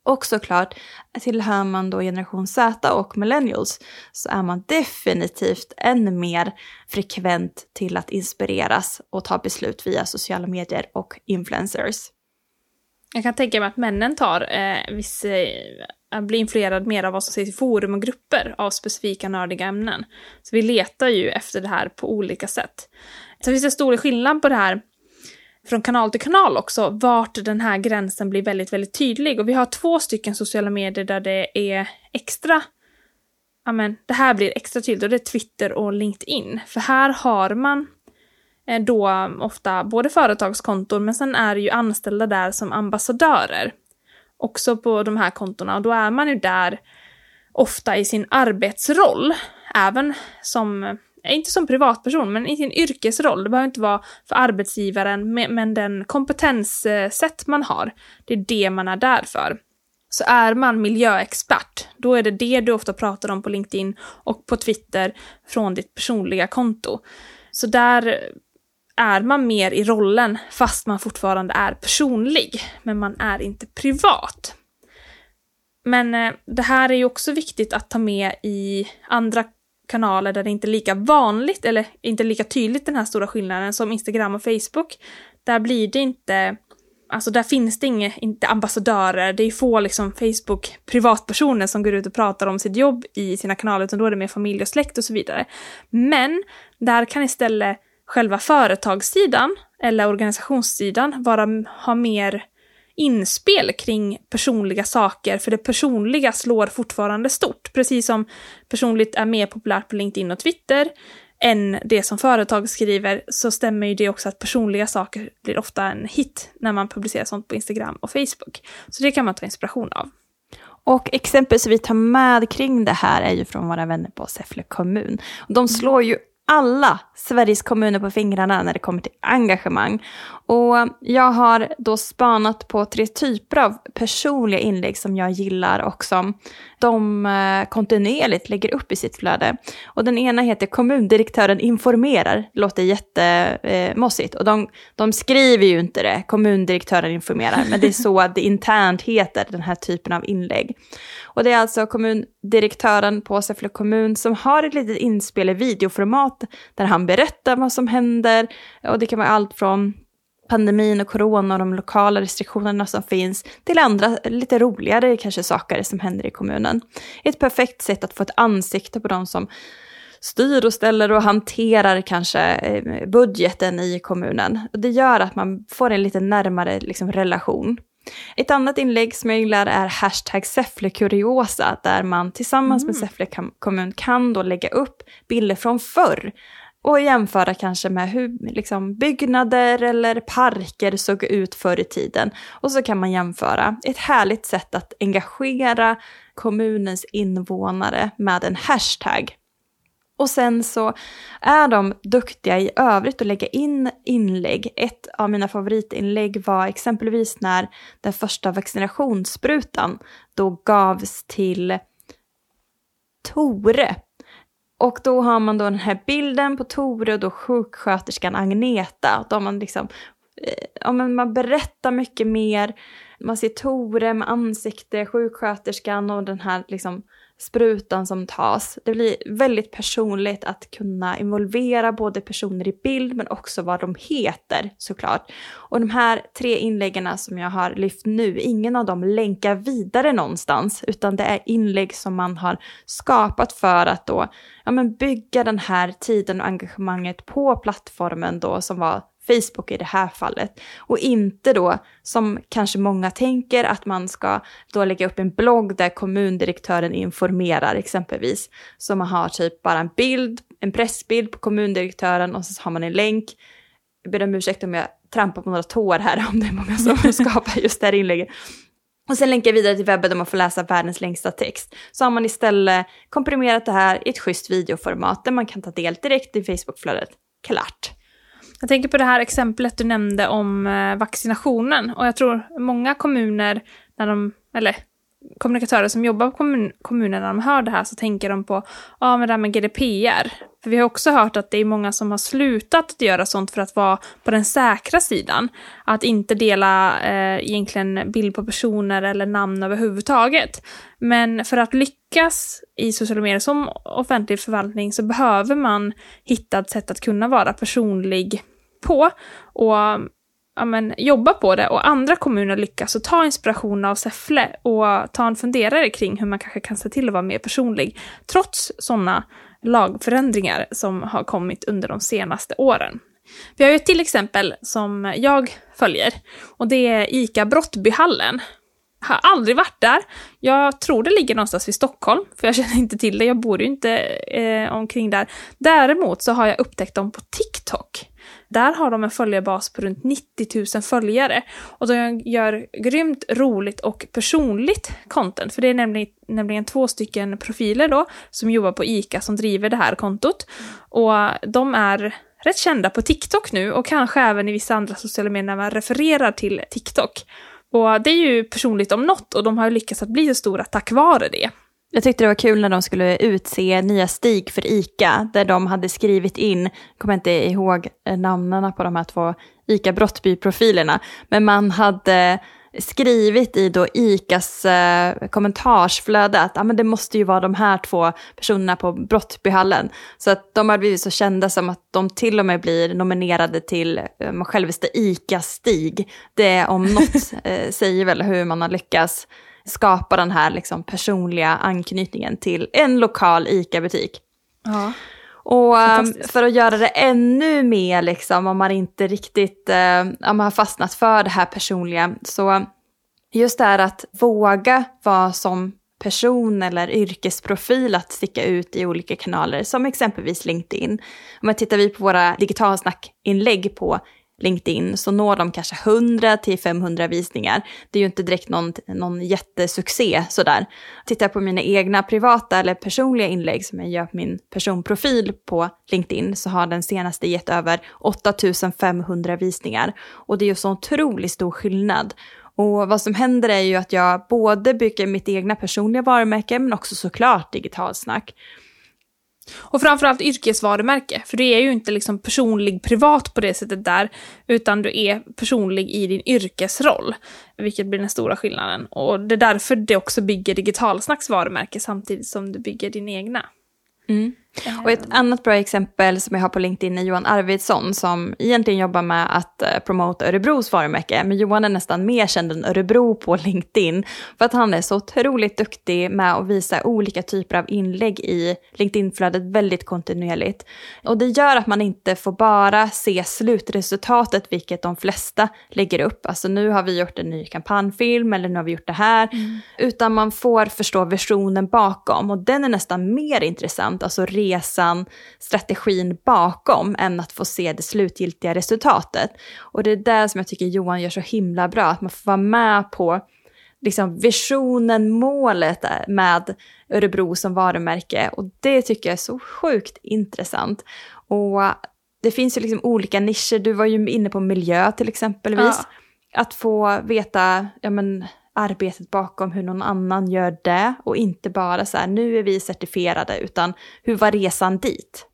Och såklart, tillhör man då generation Z och millennials så är man definitivt ännu mer frekvent till att inspireras och ta beslut via sociala medier och influencers. Jag kan tänka mig att männen tar eh, viss, eh, blir influerad mer av vad som sägs i forum och grupper av specifika nördiga ämnen. Så vi letar ju efter det här på olika sätt. Sen finns det stor skillnad på det här från kanal till kanal också, vart den här gränsen blir väldigt, väldigt tydlig. Och vi har två stycken sociala medier där det är extra, ja men det här blir extra tydligt och det är Twitter och LinkedIn. För här har man eh, då ofta både företagskonton men sen är det ju anställda där som ambassadörer. Också på de här kontona och då är man ju där ofta i sin arbetsroll, även som inte som privatperson, men i sin yrkesroll. Det behöver inte vara för arbetsgivaren, men den kompetenssätt man har, det är det man är där för. Så är man miljöexpert, då är det det du ofta pratar om på LinkedIn och på Twitter från ditt personliga konto. Så där är man mer i rollen fast man fortfarande är personlig, men man är inte privat. Men eh, det här är ju också viktigt att ta med i andra kanaler där det inte är lika vanligt, eller inte lika tydligt den här stora skillnaden som Instagram och Facebook. Där blir det inte, alltså där finns det inga, inte ambassadörer, det är få liksom Facebook privatpersoner som går ut och pratar om sitt jobb i sina kanaler, utan då är det mer familj och släkt och så vidare. Men där kan istället själva företagssidan eller organisationssidan vara, ha mer inspel kring personliga saker, för det personliga slår fortfarande stort. Precis som personligt är mer populärt på LinkedIn och Twitter än det som företag skriver, så stämmer ju det också att personliga saker blir ofta en hit när man publicerar sånt på Instagram och Facebook. Så det kan man ta inspiration av. Och exempel som vi tar med kring det här är ju från våra vänner på Säffle kommun. De slår ju alla Sveriges kommuner på fingrarna när det kommer till engagemang. Och jag har då spanat på tre typer av personliga inlägg som jag gillar och som de eh, kontinuerligt lägger upp i sitt flöde. Och den ena heter Kommundirektören informerar, det låter jättemossigt. Och de, de skriver ju inte det, Kommundirektören informerar, men det är så det internt heter, den här typen av inlägg. Och det är alltså kommundirektören på Säffle kommun som har ett litet inspel i videoformat där han berättar vad som händer. Och det kan vara allt från pandemin och corona och de lokala restriktionerna som finns till andra lite roligare kanske saker som händer i kommunen. Ett perfekt sätt att få ett ansikte på de som styr och ställer och hanterar kanske eh, budgeten i kommunen. Det gör att man får en lite närmare liksom, relation. Ett annat inlägg som jag gillar är hashtag Säffle-kuriosa, där man tillsammans mm. med Säffle kommun kan då lägga upp bilder från förr och jämföra kanske med hur liksom, byggnader eller parker såg ut förr i tiden. Och så kan man jämföra. Ett härligt sätt att engagera kommunens invånare med en hashtag. Och sen så är de duktiga i övrigt att lägga in inlägg. Ett av mina favoritinlägg var exempelvis när den första vaccinationssprutan då gavs till Tore. Och då har man då den här bilden på Tore och då sjuksköterskan Agneta. Då har man liksom, eh, ja men man berättar mycket mer. Man ser Tore med ansikte, sjuksköterskan och den här liksom sprutan som tas. Det blir väldigt personligt att kunna involvera både personer i bild men också vad de heter såklart. Och de här tre inläggen som jag har lyft nu, ingen av dem länkar vidare någonstans utan det är inlägg som man har skapat för att då ja, men bygga den här tiden och engagemanget på plattformen då som var Facebook i det här fallet. Och inte då, som kanske många tänker, att man ska då lägga upp en blogg där kommundirektören informerar exempelvis. Så man har typ bara en bild, en pressbild på kommundirektören och så har man en länk. Jag ber om ursäkt om jag trampar på några tår här, om det är många som skapar just det här inlägget. Och sen länkar jag vidare till webben där man får läsa världens längsta text. Så har man istället komprimerat det här i ett schysst videoformat där man kan ta del direkt i Facebookflödet. Klart. Jag tänker på det här exemplet du nämnde om eh, vaccinationen och jag tror många kommuner, när de, eller kommunikatörer som jobbar på kommun, kommunen, när de hör det här så tänker de på ja, men det här med GDPR. För vi har också hört att det är många som har slutat att göra sånt för att vara på den säkra sidan. Att inte dela eh, egentligen bild på personer eller namn överhuvudtaget. Men för att lyckas i sociala medier som offentlig förvaltning så behöver man hitta ett sätt att kunna vara personlig på och ja, men, jobba på det och andra kommuner lyckas och ta inspiration av Säffle och ta en funderare kring hur man kanske kan se till att vara mer personlig trots sådana lagförändringar som har kommit under de senaste åren. Vi har ju till exempel som jag följer och det är ICA Brottbyhallen. Har aldrig varit där. Jag tror det ligger någonstans vid Stockholm, för jag känner inte till det. Jag bor ju inte eh, omkring där. Däremot så har jag upptäckt dem på TikTok. Där har de en följarbas på runt 90 000 följare. Och de gör grymt roligt och personligt content. För det är nämligen, nämligen två stycken profiler då som jobbar på ICA som driver det här kontot. Och de är rätt kända på TikTok nu och kanske även i vissa andra sociala medier när man refererar till TikTok. Och det är ju personligt om något och de har ju lyckats att bli så stora tack vare det. Jag tyckte det var kul när de skulle utse nya stig för ICA, där de hade skrivit in, kommer inte ihåg namnen på de här två ICA Brottby-profilerna, men man hade skrivit i då ICAs eh, kommentarsflöde att ah, men det måste ju vara de här två personerna på Brottbyhallen. Så att de har blivit så kända som att de till och med blir nominerade till eh, självaste ICA-stig. Det om något eh, säger väl hur man har lyckats skapa den här liksom, personliga anknytningen till en lokal ICA-butik. Ja. Och um, för att göra det ännu mer, liksom, om man inte riktigt uh, om man har fastnat för det här personliga, så just det här att våga vara som person eller yrkesprofil att sticka ut i olika kanaler, som exempelvis LinkedIn. Om man tittar vi på våra digitalsnackinlägg på LinkedIn så når de kanske 100 till 500 visningar. Det är ju inte direkt någon, någon jättesuccé sådär. Tittar jag på mina egna privata eller personliga inlägg som jag gör på min personprofil på LinkedIn så har den senaste gett över 8500 visningar. Och det är ju så otroligt stor skillnad. Och vad som händer är ju att jag både bygger mitt egna personliga varumärke men också såklart digitalt snack. Och framförallt yrkesvarumärke, för du är ju inte liksom personlig privat på det sättet där, utan du är personlig i din yrkesroll, vilket blir den stora skillnaden. Och det är därför det också bygger Digitalsnacks varumärke samtidigt som du bygger din egna. Mm. Och ett annat bra exempel som jag har på LinkedIn är Johan Arvidsson som egentligen jobbar med att eh, promota Örebros varumärke. Men Johan är nästan mer känd än Örebro på LinkedIn för att han är så otroligt duktig med att visa olika typer av inlägg i LinkedIn-flödet väldigt kontinuerligt. Och det gör att man inte får bara se slutresultatet, vilket de flesta lägger upp. Alltså nu har vi gjort en ny kampanjfilm eller nu har vi gjort det här. Mm. Utan man får förstå versionen bakom och den är nästan mer intressant. Alltså resan, strategin bakom än att få se det slutgiltiga resultatet. Och det är det som jag tycker Johan gör så himla bra, att man får vara med på liksom visionen, målet med Örebro som varumärke. Och det tycker jag är så sjukt intressant. Och det finns ju liksom olika nischer, du var ju inne på miljö till exempelvis. Ja. Att få veta, ja men arbetet bakom hur någon annan gör det och inte bara så här nu är vi certifierade utan hur var resan dit?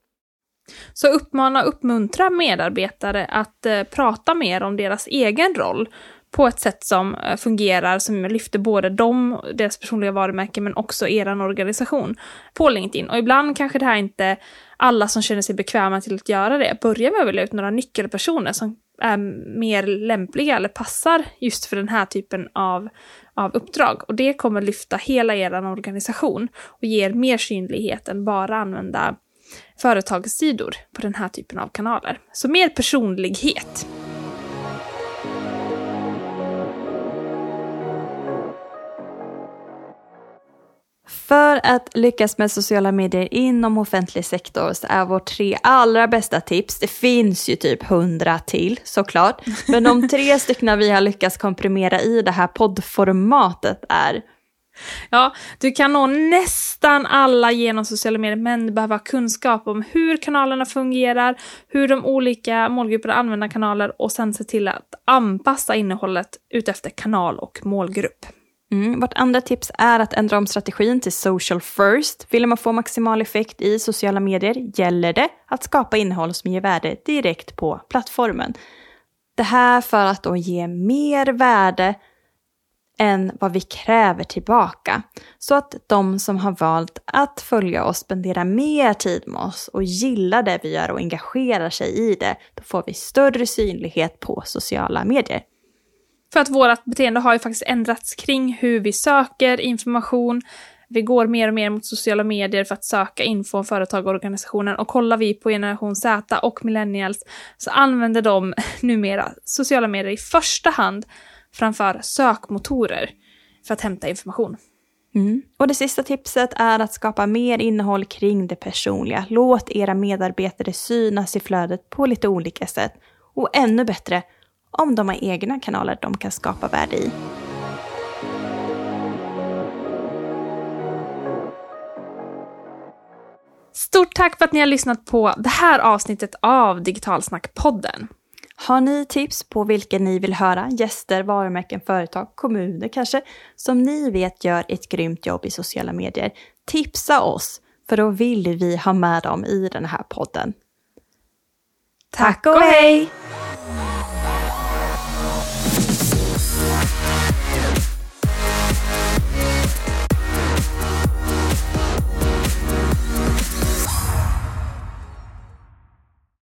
Så uppmana och uppmuntra medarbetare att eh, prata mer om deras egen roll på ett sätt som eh, fungerar, som lyfter både dem, deras personliga varumärke, men också er organisation på LinkedIn. Och ibland kanske det här inte alla som känner sig bekväma till att göra det. Börja med att välja ut några nyckelpersoner som är mer lämpliga eller passar just för den här typen av, av uppdrag. Och det kommer lyfta hela er organisation och ge er mer synlighet än bara använda företagssidor på den här typen av kanaler. Så mer personlighet. För att lyckas med sociala medier inom offentlig sektor så är vårt tre allra bästa tips, det finns ju typ hundra till såklart, men de tre stycken vi har lyckats komprimera i det här poddformatet är Ja, du kan nå nästan alla genom sociala medier, men du behöver ha kunskap om hur kanalerna fungerar, hur de olika målgrupperna använder kanaler och sen se till att anpassa innehållet utefter kanal och målgrupp. Mm. Vårt andra tips är att ändra om strategin till social first. Vill man få maximal effekt i sociala medier gäller det att skapa innehåll som ger värde direkt på plattformen. Det här för att då ge mer värde än vad vi kräver tillbaka. Så att de som har valt att följa oss spenderar mer tid med oss och gillar det vi gör och engagerar sig i det, då får vi större synlighet på sociala medier. För att vårt beteende har ju faktiskt ändrats kring hur vi söker information. Vi går mer och mer mot sociala medier för att söka info om företag och organisationer. Och kollar vi på generation Z och millennials så använder de numera sociala medier i första hand framför sökmotorer för att hämta information. Mm. Och det sista tipset är att skapa mer innehåll kring det personliga. Låt era medarbetare synas i flödet på lite olika sätt. Och ännu bättre, om de har egna kanaler de kan skapa värde i. Stort tack för att ni har lyssnat på det här avsnittet av Digitalsnackpodden. Har ni tips på vilka ni vill höra, gäster, varumärken, företag, kommuner kanske, som ni vet gör ett grymt jobb i sociala medier? Tipsa oss, för då vill vi ha med dem i den här podden. Tack och hej!